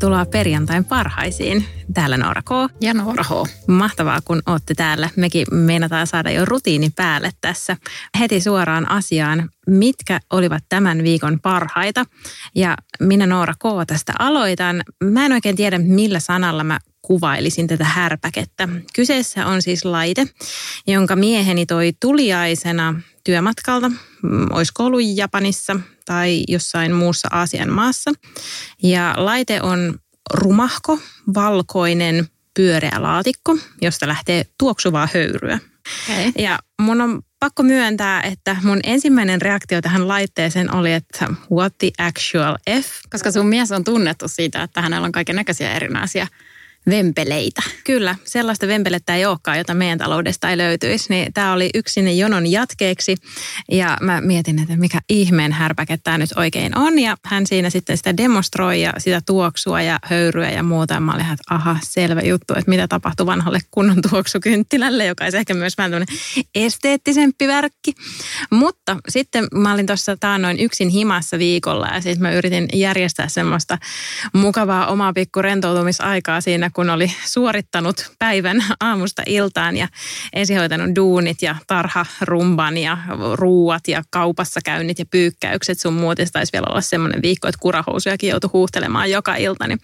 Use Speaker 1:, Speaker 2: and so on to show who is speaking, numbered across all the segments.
Speaker 1: tervetuloa perjantain parhaisiin. Täällä Noora K.
Speaker 2: Ja Noora H.
Speaker 1: Mahtavaa, kun olette täällä. Mekin meinataan saada jo rutiini päälle tässä. Heti suoraan asiaan, mitkä olivat tämän viikon parhaita. Ja minä Noora K. tästä aloitan. Mä en oikein tiedä, millä sanalla mä kuvailisin tätä härpäkettä. Kyseessä on siis laite, jonka mieheni toi tuliaisena työmatkalta, mm, olisiko ollut Japanissa tai jossain muussa Aasian maassa. Ja laite on rumahko, valkoinen, pyöreä laatikko, josta lähtee tuoksuvaa höyryä.
Speaker 2: Okay.
Speaker 1: Ja mun on pakko myöntää, että mun ensimmäinen reaktio tähän laitteeseen oli, että what the actual F?
Speaker 2: Koska sun mies on tunnettu siitä, että hänellä on kaiken näköisiä erinäisiä vempeleitä.
Speaker 1: Kyllä, sellaista vempelettä ei olekaan, jota meidän taloudesta ei löytyisi. Niin tämä oli yksi sinne jonon jatkeeksi ja mä mietin, että mikä ihmeen härpäke tämä nyt oikein on. Ja hän siinä sitten sitä demonstroi ja sitä tuoksua ja höyryä ja muuta. Mä olin, että aha, selvä juttu, että mitä tapahtui vanhalle kunnon tuoksukynttilälle, joka olisi ehkä myös vähän esteettisempi värkki. Mutta sitten mä olin tuossa taannoin yksin himassa viikolla ja sitten mä yritin järjestää semmoista mukavaa omaa pikku rentoutumisaikaa siinä, kun oli suorittanut päivän aamusta iltaan ja esihoitanut duunit ja tarharumban ja ruuat ja kaupassa käynnit ja pyykkäykset sun muut. Ja taisi vielä olla semmoinen viikko, että kurahousujakin joutui huuhtelemaan joka ilta. Niin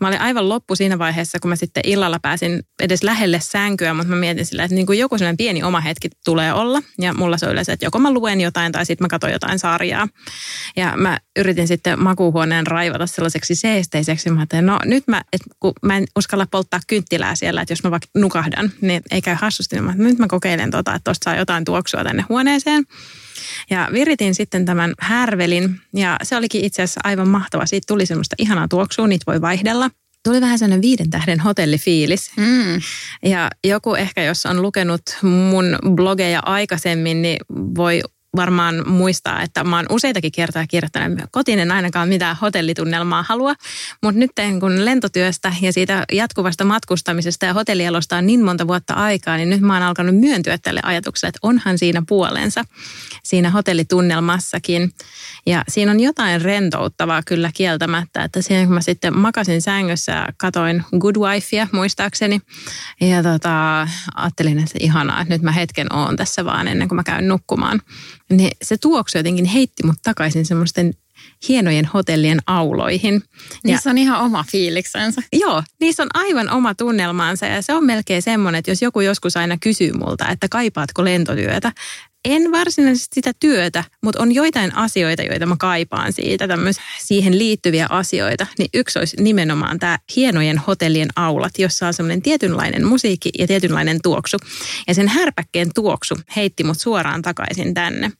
Speaker 1: mä olin aivan loppu siinä vaiheessa, kun mä sitten illalla pääsin edes lähelle sänkyä, mutta mä mietin sillä, että niin kuin joku sellainen pieni oma hetki tulee olla. Ja mulla se on yleensä, että joko mä luen jotain tai sitten mä katson jotain sarjaa. Ja mä yritin sitten makuuhuoneen raivata sellaiseksi seesteiseksi. Mä ajattelin, no nyt mä, et kun mä en uskalla polttaa kynttilää siellä, että jos mä vaikka nukahdan, niin ei käy hassusti. Niin mä, nyt mä kokeilen tota, että tosta saa jotain tuoksua tänne huoneeseen. Ja viritin sitten tämän härvelin ja se olikin itse asiassa aivan mahtava. Siitä tuli semmoista ihanaa tuoksua, niitä voi vaihdella. Tuli vähän sellainen viiden tähden hotellifiilis.
Speaker 2: Mm.
Speaker 1: Ja joku ehkä, jos on lukenut mun blogeja aikaisemmin, niin voi varmaan muistaa, että mä oon useitakin kertaa kirjoittanut, kotiin en ainakaan mitään hotellitunnelmaa halua, mutta nyt kun lentotyöstä ja siitä jatkuvasta matkustamisesta ja hotellielosta on niin monta vuotta aikaa, niin nyt mä oon alkanut myöntyä tälle ajatukselle, että onhan siinä puolensa siinä hotellitunnelmassakin. Ja siinä on jotain rentouttavaa kyllä kieltämättä, että siinä kun mä sitten makasin sängyssä ja katoin Good Wifea muistaakseni ja tota, ajattelin, että ihanaa, että nyt mä hetken oon tässä vaan ennen kuin mä käyn nukkumaan niin se tuoksu jotenkin heitti mut takaisin semmoisten hienojen hotellien auloihin.
Speaker 2: Niissä ja, on ihan oma fiiliksensä.
Speaker 1: Joo, niissä on aivan oma tunnelmaansa ja se on melkein semmoinen, että jos joku joskus aina kysyy multa, että kaipaatko lentotyötä, en varsinaisesti sitä työtä, mutta on joitain asioita, joita mä kaipaan siitä, siihen liittyviä asioita. Niin yksi olisi nimenomaan tämä hienojen hotellien aulat, jossa on semmoinen tietynlainen musiikki ja tietynlainen tuoksu. Ja sen härpäkkeen tuoksu heitti mut suoraan takaisin tänne.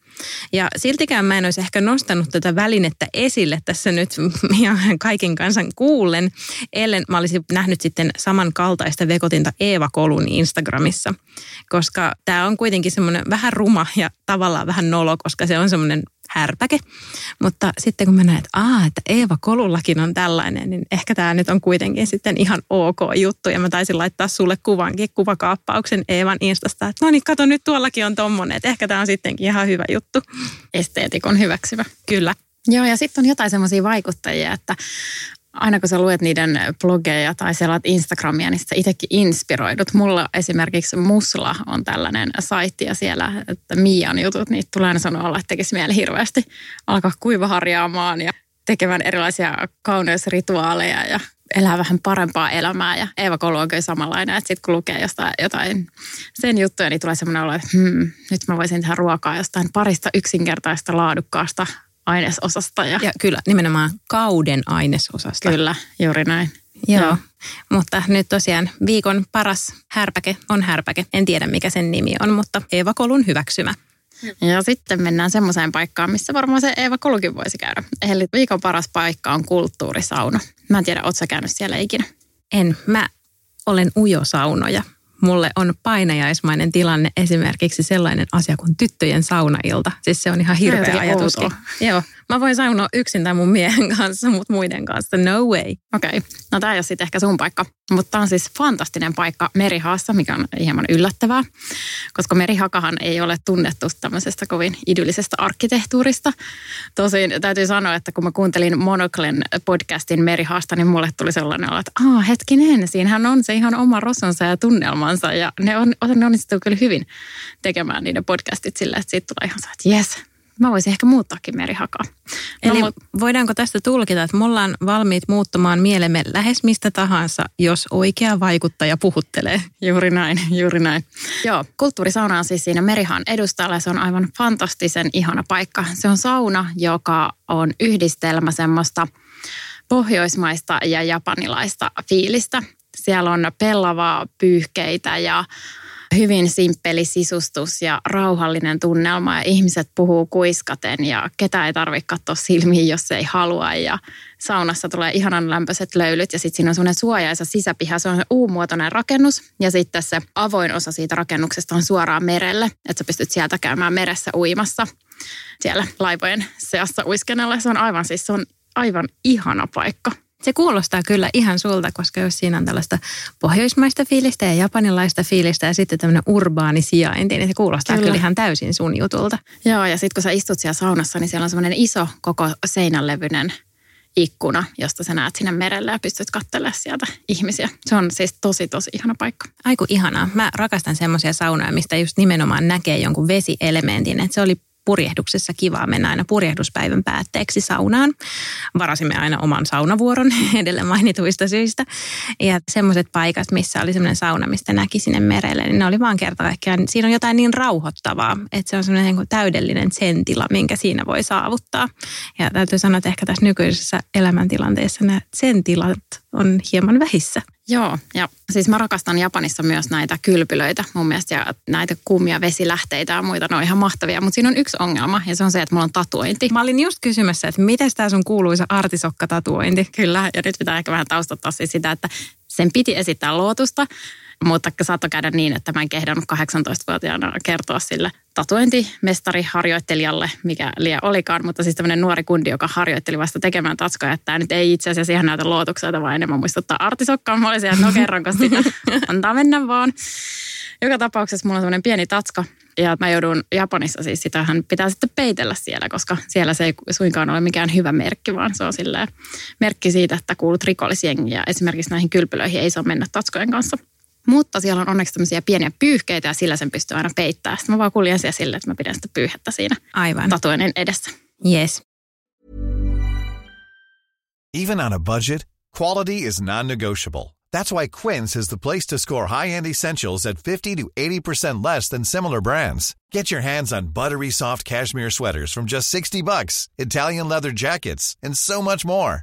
Speaker 1: Ja siltikään mä en olisi ehkä nostanut tätä välinettä esille tässä nyt kaiken kansan kuullen, ellen mä olisin nähnyt sitten samankaltaista vekotinta Eeva Kolun Instagramissa. Koska tämä on kuitenkin semmoinen vähän ruma ja tavallaan vähän nolo, koska se on semmoinen härpäke. Mutta sitten kun mä näen, että, Aa, että Eeva Kolullakin on tällainen, niin ehkä tämä nyt on kuitenkin sitten ihan ok juttu. Ja mä taisin laittaa sulle kuvankin, kuvakaappauksen Eevan Instasta, että no niin, kato nyt tuollakin on tommonen, että ehkä tämä on sittenkin ihan hyvä juttu.
Speaker 2: Esteetikon hyväksyvä.
Speaker 1: Kyllä.
Speaker 2: Joo, ja sitten on jotain semmoisia vaikuttajia, että aina kun sä luet niiden blogeja tai selaat Instagramia, niin sä itsekin inspiroidut. Mulla esimerkiksi Musla on tällainen saitti ja siellä, että Mian jutut, niin tulee aina sanoa että tekisi mieli hirveästi alkaa kuivaharjaamaan ja tekemään erilaisia kauneusrituaaleja ja elää vähän parempaa elämää. Ja Eeva Kolu on kyllä samanlainen, että sitten kun lukee jostain, jotain sen juttuja, niin tulee semmoinen olo, että hmm, nyt mä voisin tehdä ruokaa jostain parista yksinkertaista laadukkaasta ainesosasta. Ja,
Speaker 1: ja kyllä, nimenomaan kauden ainesosasta.
Speaker 2: Kyllä, juuri näin.
Speaker 1: Joo, Joo. mutta nyt tosiaan viikon paras härpäke on härpäke. En tiedä mikä sen nimi on, mutta Eeva Kolun hyväksymä.
Speaker 2: Ja sitten mennään semmoiseen paikkaan, missä varmaan se Eeva Kolukin voisi käydä. Eli viikon paras paikka on kulttuurisauna. Mä en tiedä, ootko käynyt siellä ikinä?
Speaker 1: En. Mä olen ujosaunoja mulle on painajaismainen tilanne esimerkiksi sellainen asia kuin tyttöjen saunailta. Siis se on ihan hirveä ajatus. Joo, mä voin saunoa yksin tai mun miehen kanssa, mutta muiden kanssa no way.
Speaker 2: Okei, okay. no tämä ei ole sitten ehkä sun paikka, mutta tämä on siis fantastinen paikka Merihaassa, mikä on hieman yllättävää, koska Merihakahan ei ole tunnettu tämmöisestä kovin idyllisestä arkkitehtuurista. Tosin täytyy sanoa, että kun mä kuuntelin Monoklen podcastin Merihaasta, niin mulle tuli sellainen olo, että Aa, hetkinen, siinähän on se ihan oma rosonsa ja tunnelmansa ja ne, on, ne onnistuu kyllä hyvin tekemään niiden podcastit sillä, että siitä tulee ihan se, että jes, mä voisin ehkä muuttaakin merihakaa.
Speaker 1: No, Eli voidaanko tästä tulkita, että me ollaan valmiit muuttamaan mielemme lähes mistä tahansa, jos oikea vaikuttaja puhuttelee?
Speaker 2: Juuri näin, juuri näin. Joo, kulttuurisauna on siis siinä Merihan edustalla. Se on aivan fantastisen ihana paikka. Se on sauna, joka on yhdistelmä semmoista pohjoismaista ja japanilaista fiilistä. Siellä on pellavaa pyyhkeitä ja hyvin simppeli sisustus ja rauhallinen tunnelma ja ihmiset puhuu kuiskaten ja ketä ei tarvitse katsoa silmiin, jos ei halua ja saunassa tulee ihanan lämpöiset löylyt ja sitten siinä on semmoinen suojaisa sisäpiha, se on U-muotoinen rakennus ja sitten se avoin osa siitä rakennuksesta on suoraan merelle, että sä pystyt sieltä käymään meressä uimassa siellä laivojen seassa uiskenella. Se on aivan siis, se on aivan ihana paikka.
Speaker 1: Se kuulostaa kyllä ihan sulta, koska jos siinä on tällaista pohjoismaista fiilistä ja japanilaista fiilistä ja sitten tämmöinen urbaani sijainti, niin se kuulostaa kyllä, kyllä ihan täysin sun jutulta.
Speaker 2: Joo, ja sitten kun sä istut siellä saunassa, niin siellä on semmoinen iso koko seinänlevyinen ikkuna, josta sä näet sinne merelle ja pystyt katselemaan sieltä ihmisiä. Se on siis tosi, tosi ihana paikka.
Speaker 1: Aiku ihanaa. Mä rakastan semmoisia saunoja, mistä just nimenomaan näkee jonkun vesielementin. Että se oli purjehduksessa kivaa mennä aina purjehduspäivän päätteeksi saunaan. Varasimme aina oman saunavuoron edellä mainituista syistä. Ja semmoiset paikat, missä oli semmoinen sauna, mistä näki sinne merelle, niin ne oli vaan kerta kaikkiaan, siinä on jotain niin rauhoittavaa, että se on semmoinen niin täydellinen sentila, minkä siinä voi saavuttaa. Ja täytyy sanoa, että ehkä tässä nykyisessä elämäntilanteessa nämä sentilat on hieman vähissä.
Speaker 2: Joo, ja siis mä rakastan Japanissa myös näitä kylpylöitä mun mielestä ja näitä kuumia vesilähteitä ja muita, ne on ihan mahtavia, mutta siinä on yksi ongelma ja se on se, että mulla on tatuointi.
Speaker 1: Mä olin just kysymässä, että miten tämä sun kuuluisa artisokka-tatuointi?
Speaker 2: Kyllä, ja nyt pitää ehkä vähän taustottaa siis sitä, että sen piti esittää luotusta, mutta saattoi käydä niin, että mä en kehdannut 18-vuotiaana kertoa sille tatuointimestari harjoittelijalle, mikä liian olikaan, mutta siis tämmöinen nuori kundi, joka harjoitteli vasta tekemään tatskoja, että tämä nyt ei itse asiassa ihan näytä luotukselta, vaan enemmän muistuttaa artisokkaa. Mä olisin, että no kerronko sitä, antaa mennä vaan. Joka tapauksessa mulla on semmoinen pieni tatska, ja mä joudun Japanissa siis sitähän pitää sitten peitellä siellä, koska siellä se ei suinkaan ole mikään hyvä merkki, vaan se on silleen merkki siitä, että kuulut rikollisjengiin ja esimerkiksi näihin kylpylöihin ei saa mennä tatskojen kanssa. Mutta siellä on onneksi tämmöisiä pieniä pyyhkeitä ja sillä sen pystyy aina peittämään. Sitten mä vaan kuljen siellä silleen, että mä pidän sitä pyyhettä siinä
Speaker 1: Aivan.
Speaker 2: tatuoinnin edessä.
Speaker 1: Yes.
Speaker 3: Even on a budget, quality is non-negotiable. That's why Quince is the place to score high-end essentials at 50 to 80% less than similar brands. Get your hands on buttery soft cashmere sweaters from just 60 bucks, Italian leather jackets, and so much more.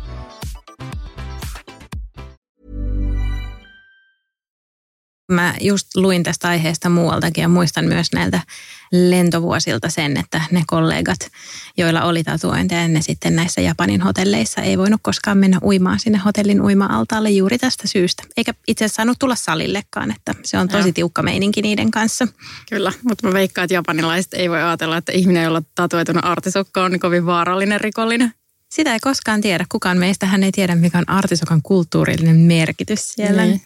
Speaker 1: Mä just luin tästä aiheesta muualtakin ja muistan myös näiltä lentovuosilta sen, että ne kollegat, joilla oli tatuointeja, ne sitten näissä Japanin hotelleissa ei voinut koskaan mennä uimaan sinne hotellin uima-altaalle juuri tästä syystä. Eikä itse asiassa saanut tulla salillekaan, että se on tosi tiukka meininki niiden kanssa.
Speaker 2: Kyllä, mutta mä veikkaan, että japanilaiset ei voi ajatella, että ihminen, jolla tatuoituna artisokka on niin kovin vaarallinen rikollinen.
Speaker 1: Sitä ei koskaan tiedä. Kukaan meistä hän ei tiedä, mikä on artisokan kulttuurillinen merkitys siellä. Niin.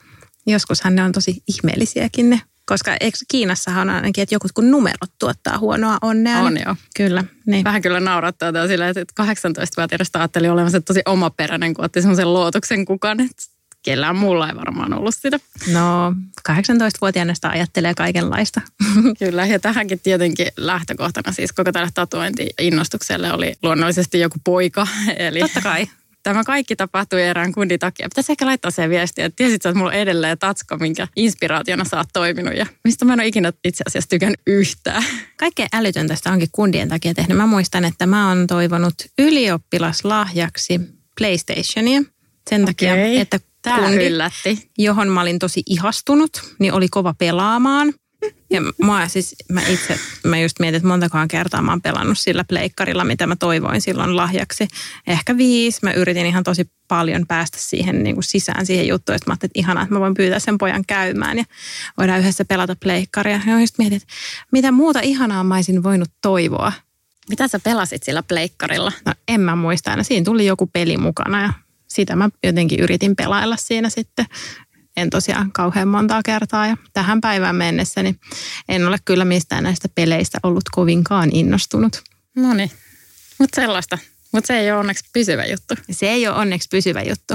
Speaker 1: Joskushan ne on tosi ihmeellisiäkin ne koska eikö Kiinassahan on ainakin, että jokut kun numerot tuottaa huonoa onnea.
Speaker 2: On joo.
Speaker 1: Kyllä. Niin.
Speaker 2: Vähän kyllä naurattaa tämä sillä, että 18-vuotiaasta ajattelin olevansa tosi omaperäinen, kun otti semmoisen lootuksen kukaan, että kellään muulla ei varmaan ollut sitä.
Speaker 1: No, 18-vuotiaana sitä ajattelee kaikenlaista.
Speaker 2: Kyllä, ja tähänkin tietenkin lähtökohtana siis koko tälle tatuointi-innostukselle oli luonnollisesti joku poika. Eli
Speaker 1: Totta kai.
Speaker 2: Tämä kaikki tapahtui erään kundin takia. Pitäisi ehkä laittaa se viesti, että tiesit että mulla on edelleen tatska, minkä inspiraationa sä oot toiminut ja mistä mä en ole ikinä itse asiassa tykännyt yhtään.
Speaker 1: Kaikkein älytön tästä onkin kundien takia tehnyt. Mä muistan, että mä oon toivonut ylioppilaslahjaksi PlayStationia sen takia,
Speaker 2: Okei.
Speaker 1: että
Speaker 2: Tämä
Speaker 1: kundi,
Speaker 2: yllätti.
Speaker 1: johon mä olin tosi ihastunut, niin oli kova pelaamaan. Ja mä, siis, mä itse, mä just mietin, että montakohan kertaa mä oon pelannut sillä pleikkarilla, mitä mä toivoin silloin lahjaksi. Ehkä viisi. Mä yritin ihan tosi paljon päästä siihen niin kuin sisään siihen juttuun, että mä ajattelin, että ihanaa, että mä voin pyytää sen pojan käymään ja voidaan yhdessä pelata pleikkaria. Ja just mietin, että mitä muuta ihanaa mä olisin voinut toivoa.
Speaker 2: Mitä sä pelasit sillä pleikkarilla?
Speaker 1: No en mä muista aina. Siinä tuli joku peli mukana ja sitä mä jotenkin yritin pelailla siinä sitten. En tosiaan kauhean montaa kertaa ja tähän päivään mennessä niin en ole kyllä mistään näistä peleistä ollut kovinkaan innostunut.
Speaker 2: No niin, mutta sellaista. Mutta se ei ole onneksi pysyvä juttu.
Speaker 1: Se ei ole onneksi pysyvä juttu.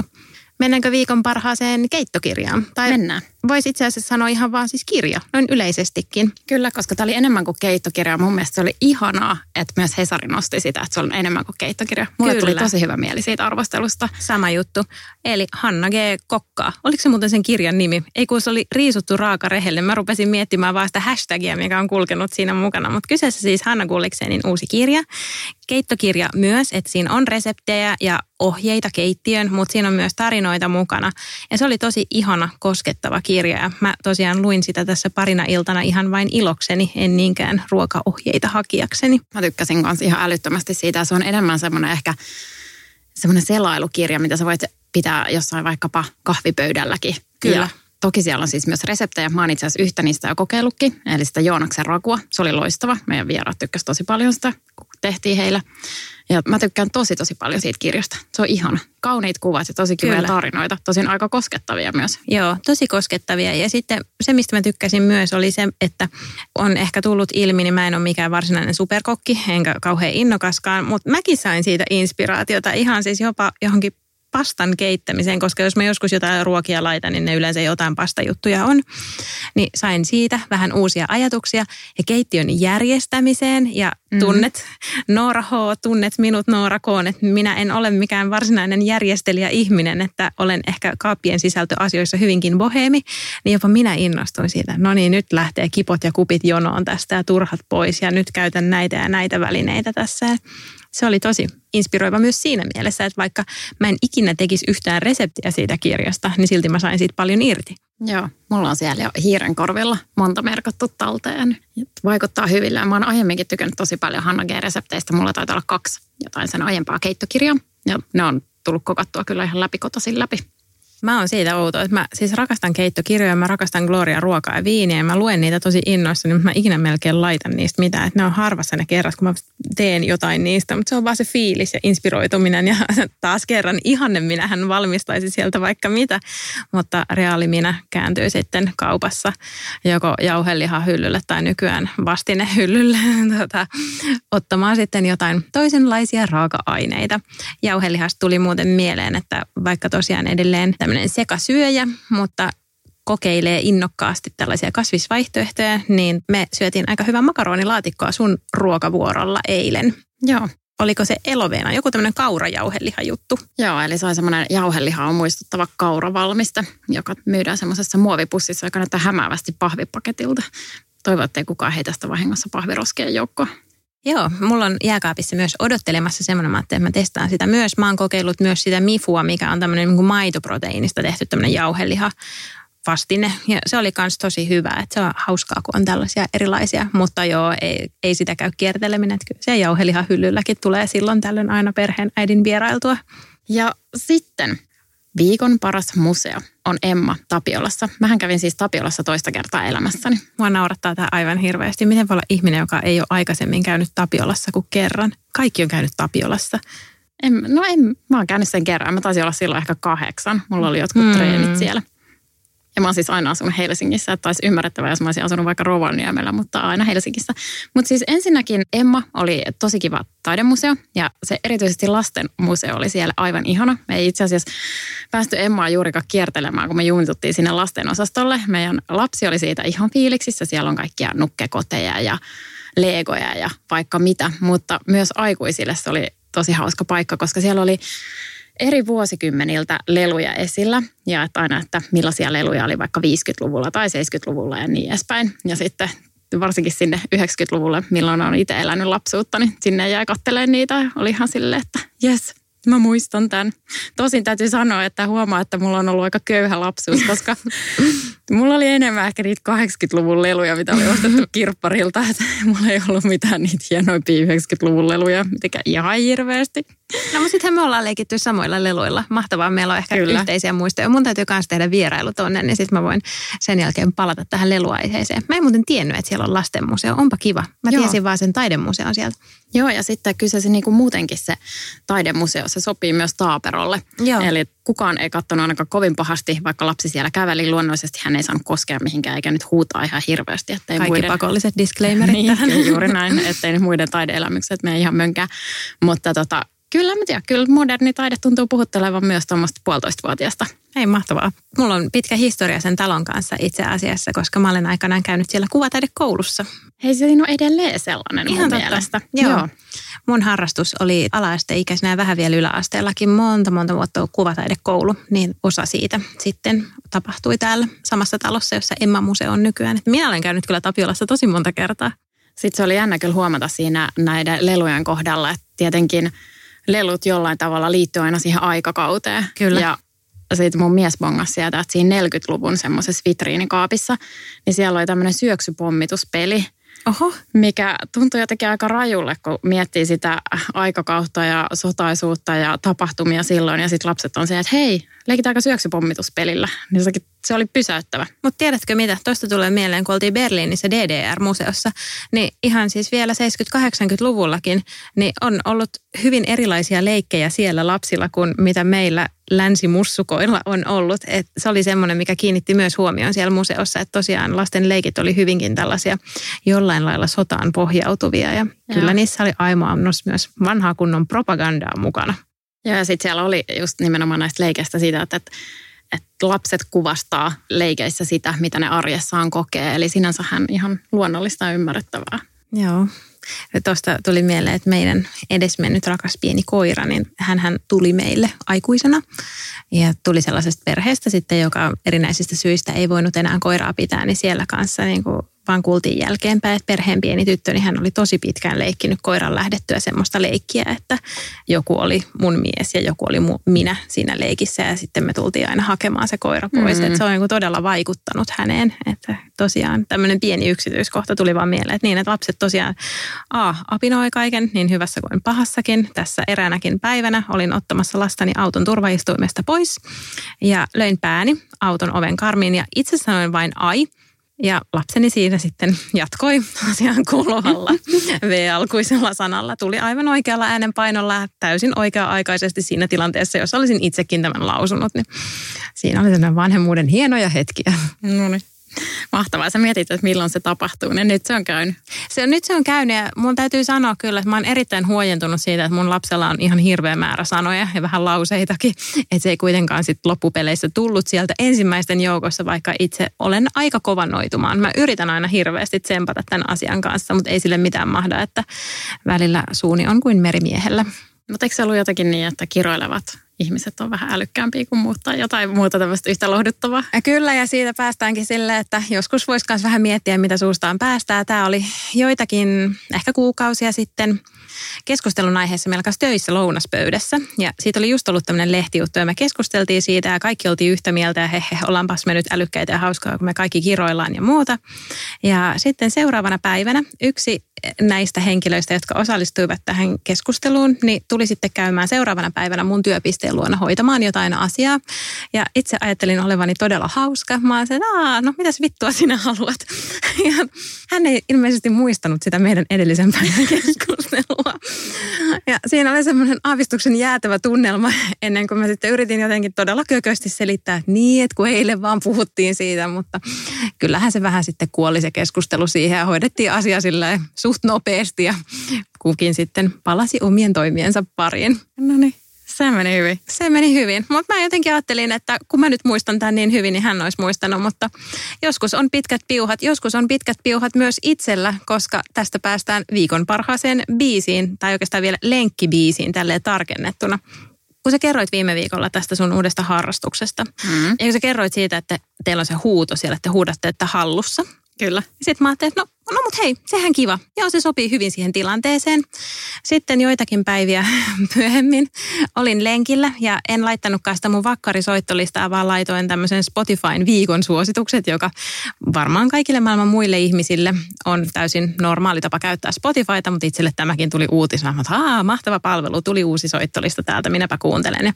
Speaker 1: Mennäänkö viikon parhaaseen keittokirjaan? Tai
Speaker 2: Mennään.
Speaker 1: voisi itse asiassa sanoa ihan vaan siis kirja, noin yleisestikin.
Speaker 2: Kyllä, koska tämä oli enemmän kuin keittokirja. Mun mielestä se oli ihanaa, että myös Hesari nosti sitä, että se on enemmän kuin keittokirja. Mulle
Speaker 1: Kyllä.
Speaker 2: tuli tosi hyvä mieli siitä arvostelusta.
Speaker 1: Sama juttu. Eli Hanna G. Kokkaa. Oliko se muuten sen kirjan nimi? Ei kun se oli riisuttu raaka rehelle. Mä rupesin miettimään vaan sitä hashtagia, mikä on kulkenut siinä mukana. Mutta kyseessä siis Hanna Gulliksenin uusi kirja. Keittokirja myös, että siinä on reseptejä ja ohjeita keittiön, mutta siinä on myös tarinoita mukana. Ja se oli tosi ihana, koskettava kirja. Ja mä tosiaan luin sitä tässä parina iltana ihan vain ilokseni, en niinkään ruokaohjeita hakijakseni.
Speaker 2: Mä tykkäsin kanssa ihan älyttömästi siitä. Se on enemmän semmoinen ehkä semmoinen selailukirja, mitä sä voit pitää jossain vaikkapa kahvipöydälläkin.
Speaker 1: Kyllä.
Speaker 2: Ja toki siellä on siis myös reseptejä. Mä oon itse asiassa yhtä niistä jo kokeillutkin, eli sitä Joonaksen rakua. Se oli loistava. Meidän vieraat tykkäsivät tosi paljon sitä, kun tehtiin heillä. Ja mä tykkään tosi tosi paljon siitä kirjasta. Se on ihana. Kauniit kuvat ja tosi kivoja tarinoita. Tosin aika koskettavia myös.
Speaker 1: Joo, tosi koskettavia. Ja sitten se, mistä mä tykkäsin myös, oli se, että on ehkä tullut ilmi, niin mä en ole mikään varsinainen superkokki, enkä kauhean innokaskaan, mutta mäkin sain siitä inspiraatiota ihan siis jopa johonkin pastan keittämiseen, koska jos mä joskus jotain ruokia laitan, niin ne yleensä jotain pastajuttuja on. Niin sain siitä vähän uusia ajatuksia ja keittiön järjestämiseen ja tunnet Noora H, tunnet minut Noora K, että minä en ole mikään varsinainen järjestelijä ihminen, että olen ehkä kaappien sisältöasioissa hyvinkin boheemi, niin jopa minä innostuin siitä. No niin, nyt lähtee kipot ja kupit jonoon tästä ja turhat pois ja nyt käytän näitä ja näitä välineitä tässä. Se oli tosi inspiroiva myös siinä mielessä, että vaikka mä en ikinä tekisi yhtään reseptiä siitä kirjasta, niin silti mä sain siitä paljon irti.
Speaker 2: Joo, mulla on siellä jo hiiren korvilla monta merkattu talteen. Vaikuttaa hyville. Mä oon aiemminkin tykännyt tosi paljon Hanna G-resepteistä. Mulla taitaa olla kaksi jotain sen aiempaa keittokirjaa. Ja ne on tullut kokattua kyllä ihan läpikotasin läpi.
Speaker 1: Mä oon siitä outo, että mä siis rakastan keittokirjoja, mä rakastan Gloria ruokaa ja viiniä ja mä luen niitä tosi innoissani, mutta mä ikinä melkein laitan niistä mitään. Että ne on harvassa ne kerrat, kun mä teen jotain niistä, mutta se on vaan se fiilis ja inspiroituminen ja taas kerran ihanne minähän valmistaisi sieltä vaikka mitä, mutta reaali minä kääntyy sitten kaupassa joko jauhelihahyllylle tai nykyään vastinehyllylle tota, ottamaan sitten jotain toisenlaisia raaka-aineita. Jauhelihasta tuli muuten mieleen, että vaikka tosiaan edelleen tämmöinen sekasyöjä, mutta kokeilee innokkaasti tällaisia kasvisvaihtoehtoja, niin me syötiin aika hyvää makaronilaatikkoa sun ruokavuorolla eilen.
Speaker 2: Joo.
Speaker 1: Oliko se eloveena, joku tämmöinen kaurajauhelihajuttu?
Speaker 2: Joo, eli se on semmoinen jauhelihaa muistuttava kauravalmiste, joka myydään semmoisessa muovipussissa, joka näyttää hämäävästi pahvipaketilta. Toivon, ei kukaan heitä sitä vahingossa pahviroskien joukkoa.
Speaker 1: Joo, mulla on jääkaapissa myös odottelemassa semmoinen, että mä testaan sitä myös. Mä oon kokeillut myös sitä mifua, mikä on tämmöinen niin maitoproteiinista tehty tämmöinen jauheliha vastine. Ja se oli myös tosi hyvä, että se on hauskaa, kun on tällaisia erilaisia. Mutta joo, ei, ei sitä käy kierteleminen. Että kyllä se jauheliha hyllylläkin tulee silloin tällöin aina perheen äidin vierailtua.
Speaker 2: Ja sitten viikon paras museo on Emma Tapiolassa. Mähän kävin siis Tapiolassa toista kertaa elämässäni.
Speaker 1: Mua naurattaa tämä aivan hirveästi. Miten voi olla ihminen, joka ei ole aikaisemmin käynyt Tapiolassa kuin kerran? Kaikki on käynyt Tapiolassa.
Speaker 2: En, no en, mä oon käynyt sen kerran. Mä taisin olla silloin ehkä kahdeksan. Mulla oli jotkut
Speaker 1: Mm.
Speaker 2: treenit siellä. Ja mä oon siis aina asunut Helsingissä, että olisi ymmärrettävää, jos mä olisin asunut vaikka Rovaniemellä, mutta aina Helsingissä. Mutta siis ensinnäkin Emma oli tosi kiva taidemuseo ja se erityisesti lasten museo oli siellä aivan ihana. Me ei itse asiassa päästy Emmaa juurikaan kiertelemään, kun me jumituttiin sinne lasten osastolle. Meidän lapsi oli siitä ihan fiiliksissä. Siellä on kaikkia nukkekoteja ja legoja ja vaikka mitä, mutta myös aikuisille se oli tosi hauska paikka, koska siellä oli eri vuosikymmeniltä leluja esillä ja että aina, että millaisia leluja oli vaikka 50-luvulla tai 70-luvulla ja niin edespäin. Ja sitten varsinkin sinne 90-luvulle, milloin on itse elänyt lapsuutta, niin sinne jäi kattelemaan niitä. Oli ihan silleen, että jes, Mä muistan tämän. Tosin täytyy sanoa, että huomaa, että mulla on ollut aika köyhä lapsuus, koska mulla oli enemmän ehkä niitä 80-luvun leluja, mitä oli ostettu kirpparilta. Että mulla ei ollut mitään niitä hienoimpia 90-luvun leluja, mitenkään ihan hirveästi.
Speaker 1: No mutta sittenhän me ollaan leikitty samoilla leluilla. Mahtavaa, meillä on ehkä Kyllä. yhteisiä muistoja. Mun täytyy myös tehdä vierailu tonne, niin sitten mä voin sen jälkeen palata tähän leluaiheeseen. Mä en muuten tiennyt, että siellä on lastenmuseo. Onpa kiva. Mä Joo. tiesin vaan sen taidemuseon sieltä.
Speaker 2: Joo, ja sitten kyseessä niin kuin muutenkin se taidemuseo, se sopii myös taaperolle. Joo. Eli kukaan ei katsonut ainakaan kovin pahasti, vaikka lapsi siellä käveli. Luonnollisesti hän ei saanut koskea mihinkään, eikä nyt huutaa ihan hirveästi.
Speaker 1: Ettei Kaikki muiden... pakolliset disclaimerit niin,
Speaker 2: tähän. juuri näin, ettei muiden taideelämykset mene ihan mönkään. Mutta tota, Kyllä mä tiedän, kyllä moderni taide tuntuu puhuttelevan myös tuommoista puolitoistavuotiaasta.
Speaker 1: Ei mahtavaa. Mulla on pitkä historia sen talon kanssa itse asiassa, koska mä olen aikanaan käynyt siellä kuvataidekoulussa.
Speaker 2: Hei, se on edelleen sellainen Ihan mun totta. mielestä.
Speaker 1: Joo. Joo. Mun harrastus oli ala-asteikäisenä ja vähän vielä yläasteellakin monta monta vuotta kuvataidekoulu, niin osa siitä sitten tapahtui täällä samassa talossa, jossa Emma Museo on nykyään. Minä olen käynyt kyllä Tapiolassa tosi monta kertaa.
Speaker 2: Sitten se oli jännä kyllä huomata siinä näiden lelujen kohdalla, että tietenkin – lelut jollain tavalla liittyy aina siihen aikakauteen.
Speaker 1: Kyllä.
Speaker 2: Ja sitten mun mies bongasi sieltä, että siinä 40-luvun semmoisessa vitriinikaapissa, niin siellä oli tämmöinen syöksypommituspeli –
Speaker 1: Oho.
Speaker 2: mikä tuntuu jotenkin aika rajulle, kun miettii sitä aikakautta ja sotaisuutta ja tapahtumia silloin. Ja sitten lapset on se, että hei, leikitäänkö syöksypommituspelillä? Niin se oli pysäyttävä.
Speaker 1: Mutta tiedätkö mitä? Tuosta tulee mieleen, kun oltiin Berliinissä DDR-museossa, niin ihan siis vielä 70-80-luvullakin, niin on ollut hyvin erilaisia leikkejä siellä lapsilla kuin mitä meillä länsimussukoilla on ollut. Et se oli semmoinen, mikä kiinnitti myös huomioon siellä museossa, että tosiaan lasten leikit oli hyvinkin tällaisia jollain lailla sotaan pohjautuvia. Ja, ja. kyllä niissä oli aimaannos myös vanhaa kunnon propagandaa mukana.
Speaker 2: Ja, ja sitten siellä oli just nimenomaan näistä leikeistä siitä, että, että, lapset kuvastaa leikeissä sitä, mitä ne arjessaan kokee. Eli sinänsähän ihan luonnollista ja ymmärrettävää.
Speaker 1: Joo. Tuosta tuli mieleen, että meidän edesmennyt rakas pieni koira, niin hän tuli meille aikuisena. Ja tuli sellaisesta perheestä sitten, joka erinäisistä syistä ei voinut enää koiraa pitää, niin siellä kanssa niin kuin vaan kuultiin jälkeenpäin, että perheen pieni tyttö, niin hän oli tosi pitkään leikkinyt koiran lähdettyä semmoista leikkiä, että joku oli mun mies ja joku oli mu, minä siinä leikissä ja sitten me tultiin aina hakemaan se koira pois. Mm-hmm. Että se on niin todella vaikuttanut häneen. Että tosiaan tämmöinen pieni yksityiskohta tuli vaan mieleen, että niin, että lapset tosiaan A, apinoi kaiken niin hyvässä kuin pahassakin. Tässä eräänäkin päivänä olin ottamassa lastani auton turvaistuimesta pois ja löin pääni auton oven karmiin ja itse sanoin vain ai – ja lapseni siinä sitten jatkoi asiaan kuuluvalla V-alkuisella sanalla. Tuli aivan oikealla äänenpainolla täysin oikea-aikaisesti siinä tilanteessa, jos olisin itsekin tämän lausunut. Niin siinä oli sellainen vanhemmuuden hienoja hetkiä.
Speaker 2: No niin. Mahtavaa. Sä mietit, että milloin se tapahtuu, niin nyt se on käynyt.
Speaker 1: Se on, nyt se on käynyt ja mun täytyy sanoa kyllä, että mä oon erittäin huojentunut siitä, että mun lapsella on ihan hirveä määrä sanoja ja vähän lauseitakin. Että se ei kuitenkaan sitten loppupeleissä tullut sieltä ensimmäisten joukossa, vaikka itse olen aika kova noitumaan. Mä yritän aina hirveästi tsempata tämän asian kanssa, mutta ei sille mitään mahda, että välillä suuni on kuin merimiehellä.
Speaker 2: Mutta eikö se ollut jotakin niin, että kiroilevat ihmiset on vähän älykkäämpiä kuin muut tai jotain muuta tämmöistä yhtä lohduttavaa.
Speaker 1: Ja kyllä ja siitä päästäänkin sille, että joskus voisi myös vähän miettiä, mitä suustaan päästää. Tämä oli joitakin ehkä kuukausia sitten keskustelun aiheessa meillä kanssa töissä lounaspöydässä. Ja siitä oli just ollut tämmöinen lehtijuttu ja me keskusteltiin siitä ja kaikki oltiin yhtä mieltä ja he, he ollaanpas me nyt älykkäitä ja hauskaa, kun me kaikki kiroillaan ja muuta. Ja sitten seuraavana päivänä yksi näistä henkilöistä, jotka osallistuivat tähän keskusteluun, niin tuli sitten käymään seuraavana päivänä mun työpisteen luona hoitamaan jotain asiaa. Ja itse ajattelin olevani todella hauska. Mä olin että no mitäs vittua sinä haluat? Ja hän ei ilmeisesti muistanut sitä meidän edellisen päivän keskustelua. Ja siinä oli semmoinen aavistuksen jäätävä tunnelma ennen kuin mä sitten yritin jotenkin todella kökösti selittää, että niin, että kun eilen vaan puhuttiin siitä, mutta kyllähän se vähän sitten kuoli se keskustelu siihen ja hoidettiin asia sillä suht nopeasti ja kukin sitten palasi omien toimiensa pariin.
Speaker 2: No niin. Se meni hyvin.
Speaker 1: Se meni hyvin, mutta mä jotenkin ajattelin, että kun mä nyt muistan tämän niin hyvin, niin hän olisi muistanut, mutta joskus on pitkät piuhat, joskus on pitkät piuhat myös itsellä, koska tästä päästään viikon parhaaseen biisiin, tai oikeastaan vielä lenkkibiisiin tälleen tarkennettuna. Kun sä kerroit viime viikolla tästä sun uudesta harrastuksesta, mm. ja kun sä kerroit siitä, että teillä on se huuto siellä, että te huudatte, että hallussa.
Speaker 2: Kyllä.
Speaker 1: Sitten mä ajattelin, että no no mut hei, sehän kiva. Joo, se sopii hyvin siihen tilanteeseen. Sitten joitakin päiviä myöhemmin olin lenkillä ja en laittanutkaan sitä mun vakkarisoittolistaa, vaan laitoin tämmöisen Spotifyn viikon suositukset, joka varmaan kaikille maailman muille ihmisille on täysin normaali tapa käyttää Spotifyta, mutta itselle tämäkin tuli uutisena, että haa, mahtava palvelu, tuli uusi soittolista täältä, minäpä kuuntelen. Ja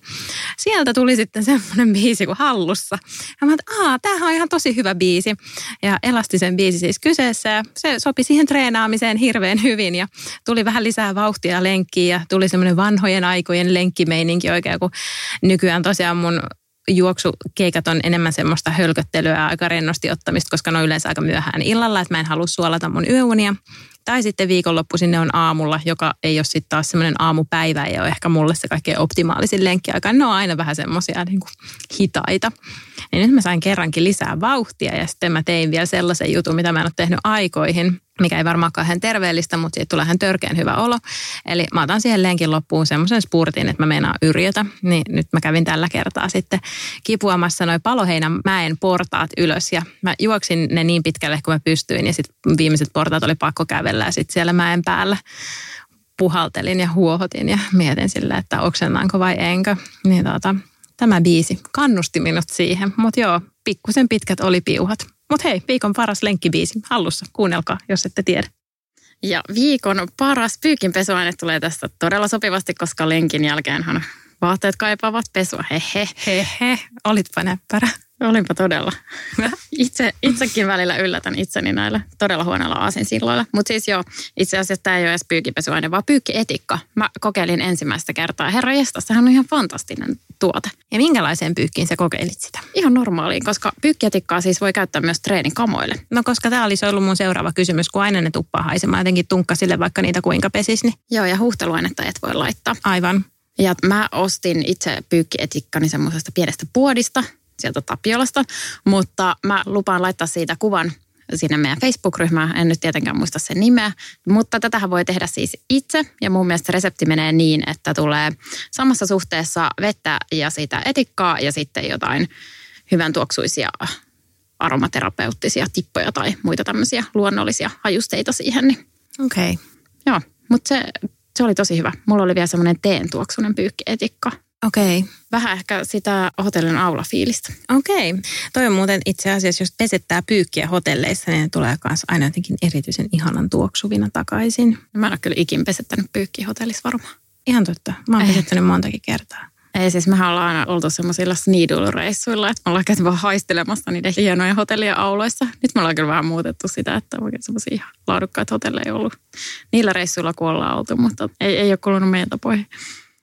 Speaker 1: sieltä tuli sitten semmoinen biisi kuin Hallussa. Ja mä että tämähän on ihan tosi hyvä biisi. Ja Elastisen biisi siis kyseessä se sopi siihen treenaamiseen hirveän hyvin ja tuli vähän lisää vauhtia lenkkiin ja tuli semmoinen vanhojen aikojen lenkkimeininki oikein, kun nykyään tosiaan mun juoksukeikat on enemmän semmoista hölköttelyä aika rennosti ottamista, koska ne on yleensä aika myöhään illalla, että mä en halua suolata mun yöunia. Tai sitten viikonloppu sinne on aamulla, joka ei ole sitten taas semmoinen aamupäivä, ei ole ehkä mulle se kaikkein optimaalisin lenkkiaika. Ne on aina vähän semmoisia niin hitaita. Niin nyt mä sain kerrankin lisää vauhtia ja sitten mä tein vielä sellaisen jutun, mitä mä en ole tehnyt aikoihin mikä ei varmaan kauhean terveellistä, mutta siitä tulee ihan törkeän hyvä olo. Eli mä otan siihen lenkin loppuun semmoisen spurtin, että mä meinaan yrjötä. Niin nyt mä kävin tällä kertaa sitten kipuamassa noin Paloheinän mäen portaat ylös ja mä juoksin ne niin pitkälle kuin mä pystyin ja sitten viimeiset portaat oli pakko kävellä ja sitten siellä mäen päällä puhaltelin ja huohotin ja mietin sille, että oksennaanko vai enkö. Niin tota, tämä biisi kannusti minut siihen, mutta joo, pikkusen pitkät oli piuhat. Mutta hei, viikon paras lenkkibiisi hallussa. Kuunnelkaa, jos ette tiedä.
Speaker 2: Ja viikon paras pyykinpesuaine tulee tästä todella sopivasti, koska lenkin jälkeenhän vaatteet kaipaavat pesua. Hehe.
Speaker 1: Hehe, olitpa näppärä.
Speaker 2: Olinpa todella. Itse, itsekin välillä yllätän itseni näillä todella huonoilla aasinsilloilla. Mutta siis joo, itse asiassa tämä ei ole edes pyykipesuaine, vaan pyykkietikka. Mä kokeilin ensimmäistä kertaa. Herra jesta, sehän on ihan fantastinen tuote.
Speaker 1: Ja minkälaiseen pyykkiin sä kokeilit sitä?
Speaker 2: Ihan normaaliin, koska pyykkietikkaa siis voi käyttää myös treenikamoille.
Speaker 1: No koska tämä olisi ollut mun seuraava kysymys, kun aina ne tuppaa haisemaan jotenkin tunkkasille, vaikka niitä kuinka pesis. Niin...
Speaker 2: Joo, ja huuhteluainetta et voi laittaa.
Speaker 1: Aivan.
Speaker 2: Ja mä ostin itse pyykkietikkkani semmoisesta pienestä puodista, sieltä Tapiolasta, mutta mä lupaan laittaa siitä kuvan sinne meidän Facebook-ryhmään. En nyt tietenkään muista sen nimeä, mutta tätähän voi tehdä siis itse. Ja mun mielestä resepti menee niin, että tulee samassa suhteessa vettä ja sitä etikkaa ja sitten jotain hyvän tuoksuisia aromaterapeuttisia tippoja tai muita tämmöisiä luonnollisia hajusteita siihen. Niin.
Speaker 1: Okei. Okay.
Speaker 2: Joo, mutta se, se oli tosi hyvä. Mulla oli vielä semmoinen teen tuoksunen pyykkietikka.
Speaker 1: Okei. Okay.
Speaker 2: Vähän ehkä sitä hotellin aula-fiilistä.
Speaker 1: Okei. Okay. Toi on muuten itse asiassa, jos pesettää pyykkiä hotelleissa, niin ne tulee myös aina jotenkin erityisen ihanan tuoksuvina takaisin.
Speaker 2: Mä en ole kyllä ikin pesettänyt pyykkiä hotellissa varmaan.
Speaker 1: Ihan totta. Mä oon pesettänyt montakin kertaa.
Speaker 2: Ei siis, mehän ollaan aina oltu semmoisilla sneedle-reissuilla, että me ollaan käyty vaan haistelemassa niiden hienoja hotellien auloissa. Nyt me ollaan kyllä vähän muutettu sitä, että oikein semmoisia laadukkaita hotelleja ei ollut niillä reissuilla, kun ollaan oltu, mutta ei, ei ole kulunut meidän tapoihin.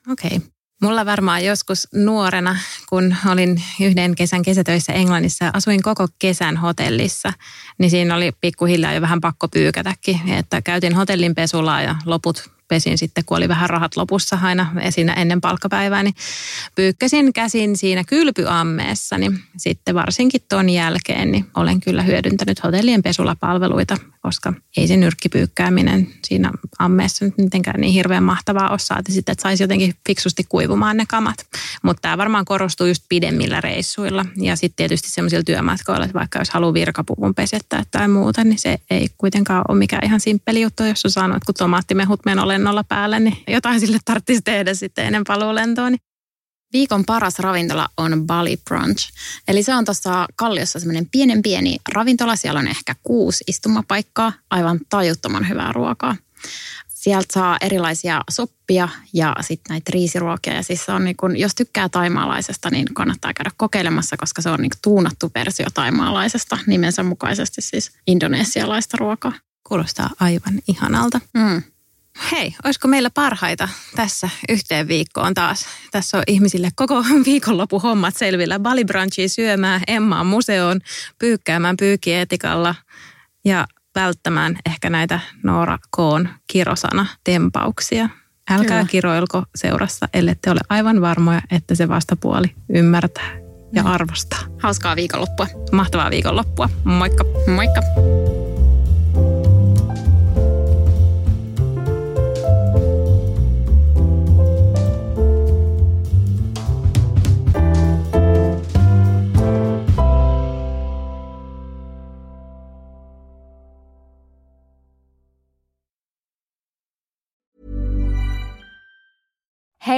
Speaker 1: Okei. Okay. Mulla varmaan joskus nuorena, kun olin yhden kesän kesätöissä Englannissa ja asuin koko kesän hotellissa, niin siinä oli pikkuhiljaa jo vähän pakko pyykätäkin, että käytin hotellin pesulaa ja loput pesin sitten, kun oli vähän rahat lopussa aina siinä ennen palkkapäivää, niin pyykkäsin käsin siinä kylpyammeessa, niin sitten varsinkin ton jälkeen niin olen kyllä hyödyntänyt hotellien pesulapalveluita, koska ei se nyrkkipyykkääminen siinä ammeessa nyt mitenkään niin hirveän mahtavaa ole saati sitten, että saisi jotenkin fiksusti kuivumaan ne kamat. Mutta tämä varmaan korostuu just pidemmillä reissuilla ja sitten tietysti semmoisilla työmatkoilla, että vaikka jos haluaa virkapuvun pesettää tai muuta, niin se ei kuitenkaan ole mikään ihan simppeli juttu, jos on saanut kun tomaattimehut menolle lennolla päällä, niin jotain sille tarvitsisi tehdä sitten ennen paluulentoa. Niin.
Speaker 2: Viikon paras ravintola on Bali Brunch. Eli se on tuossa Kalliossa semmoinen pienen pieni ravintola. Siellä on ehkä kuusi istumapaikkaa, aivan tajuttoman hyvää ruokaa. Sieltä saa erilaisia soppia ja sitten näitä riisiruokia. Ja siis se on niin kun, jos tykkää taimaalaisesta, niin kannattaa käydä kokeilemassa, koska se on niin tuunattu versio taimaalaisesta nimensä mukaisesti siis indonesialaista ruokaa.
Speaker 1: Kuulostaa aivan ihanalta.
Speaker 2: Mm.
Speaker 1: Hei, olisiko meillä parhaita tässä yhteen viikkoon taas? Tässä on ihmisille koko viikonloppu hommat selvillä. Bali Brunchia syömään, Emmaan museoon, pyykkäämään pyykietikalla ja välttämään ehkä näitä Noora Koon kirosana tempauksia. Älkää
Speaker 2: Kyllä.
Speaker 1: kiroilko seurassa, ellette ole aivan varmoja, että se vastapuoli ymmärtää ja arvostaa.
Speaker 2: Hauskaa viikonloppua.
Speaker 1: Mahtavaa viikonloppua. Moikka!
Speaker 2: Moikka!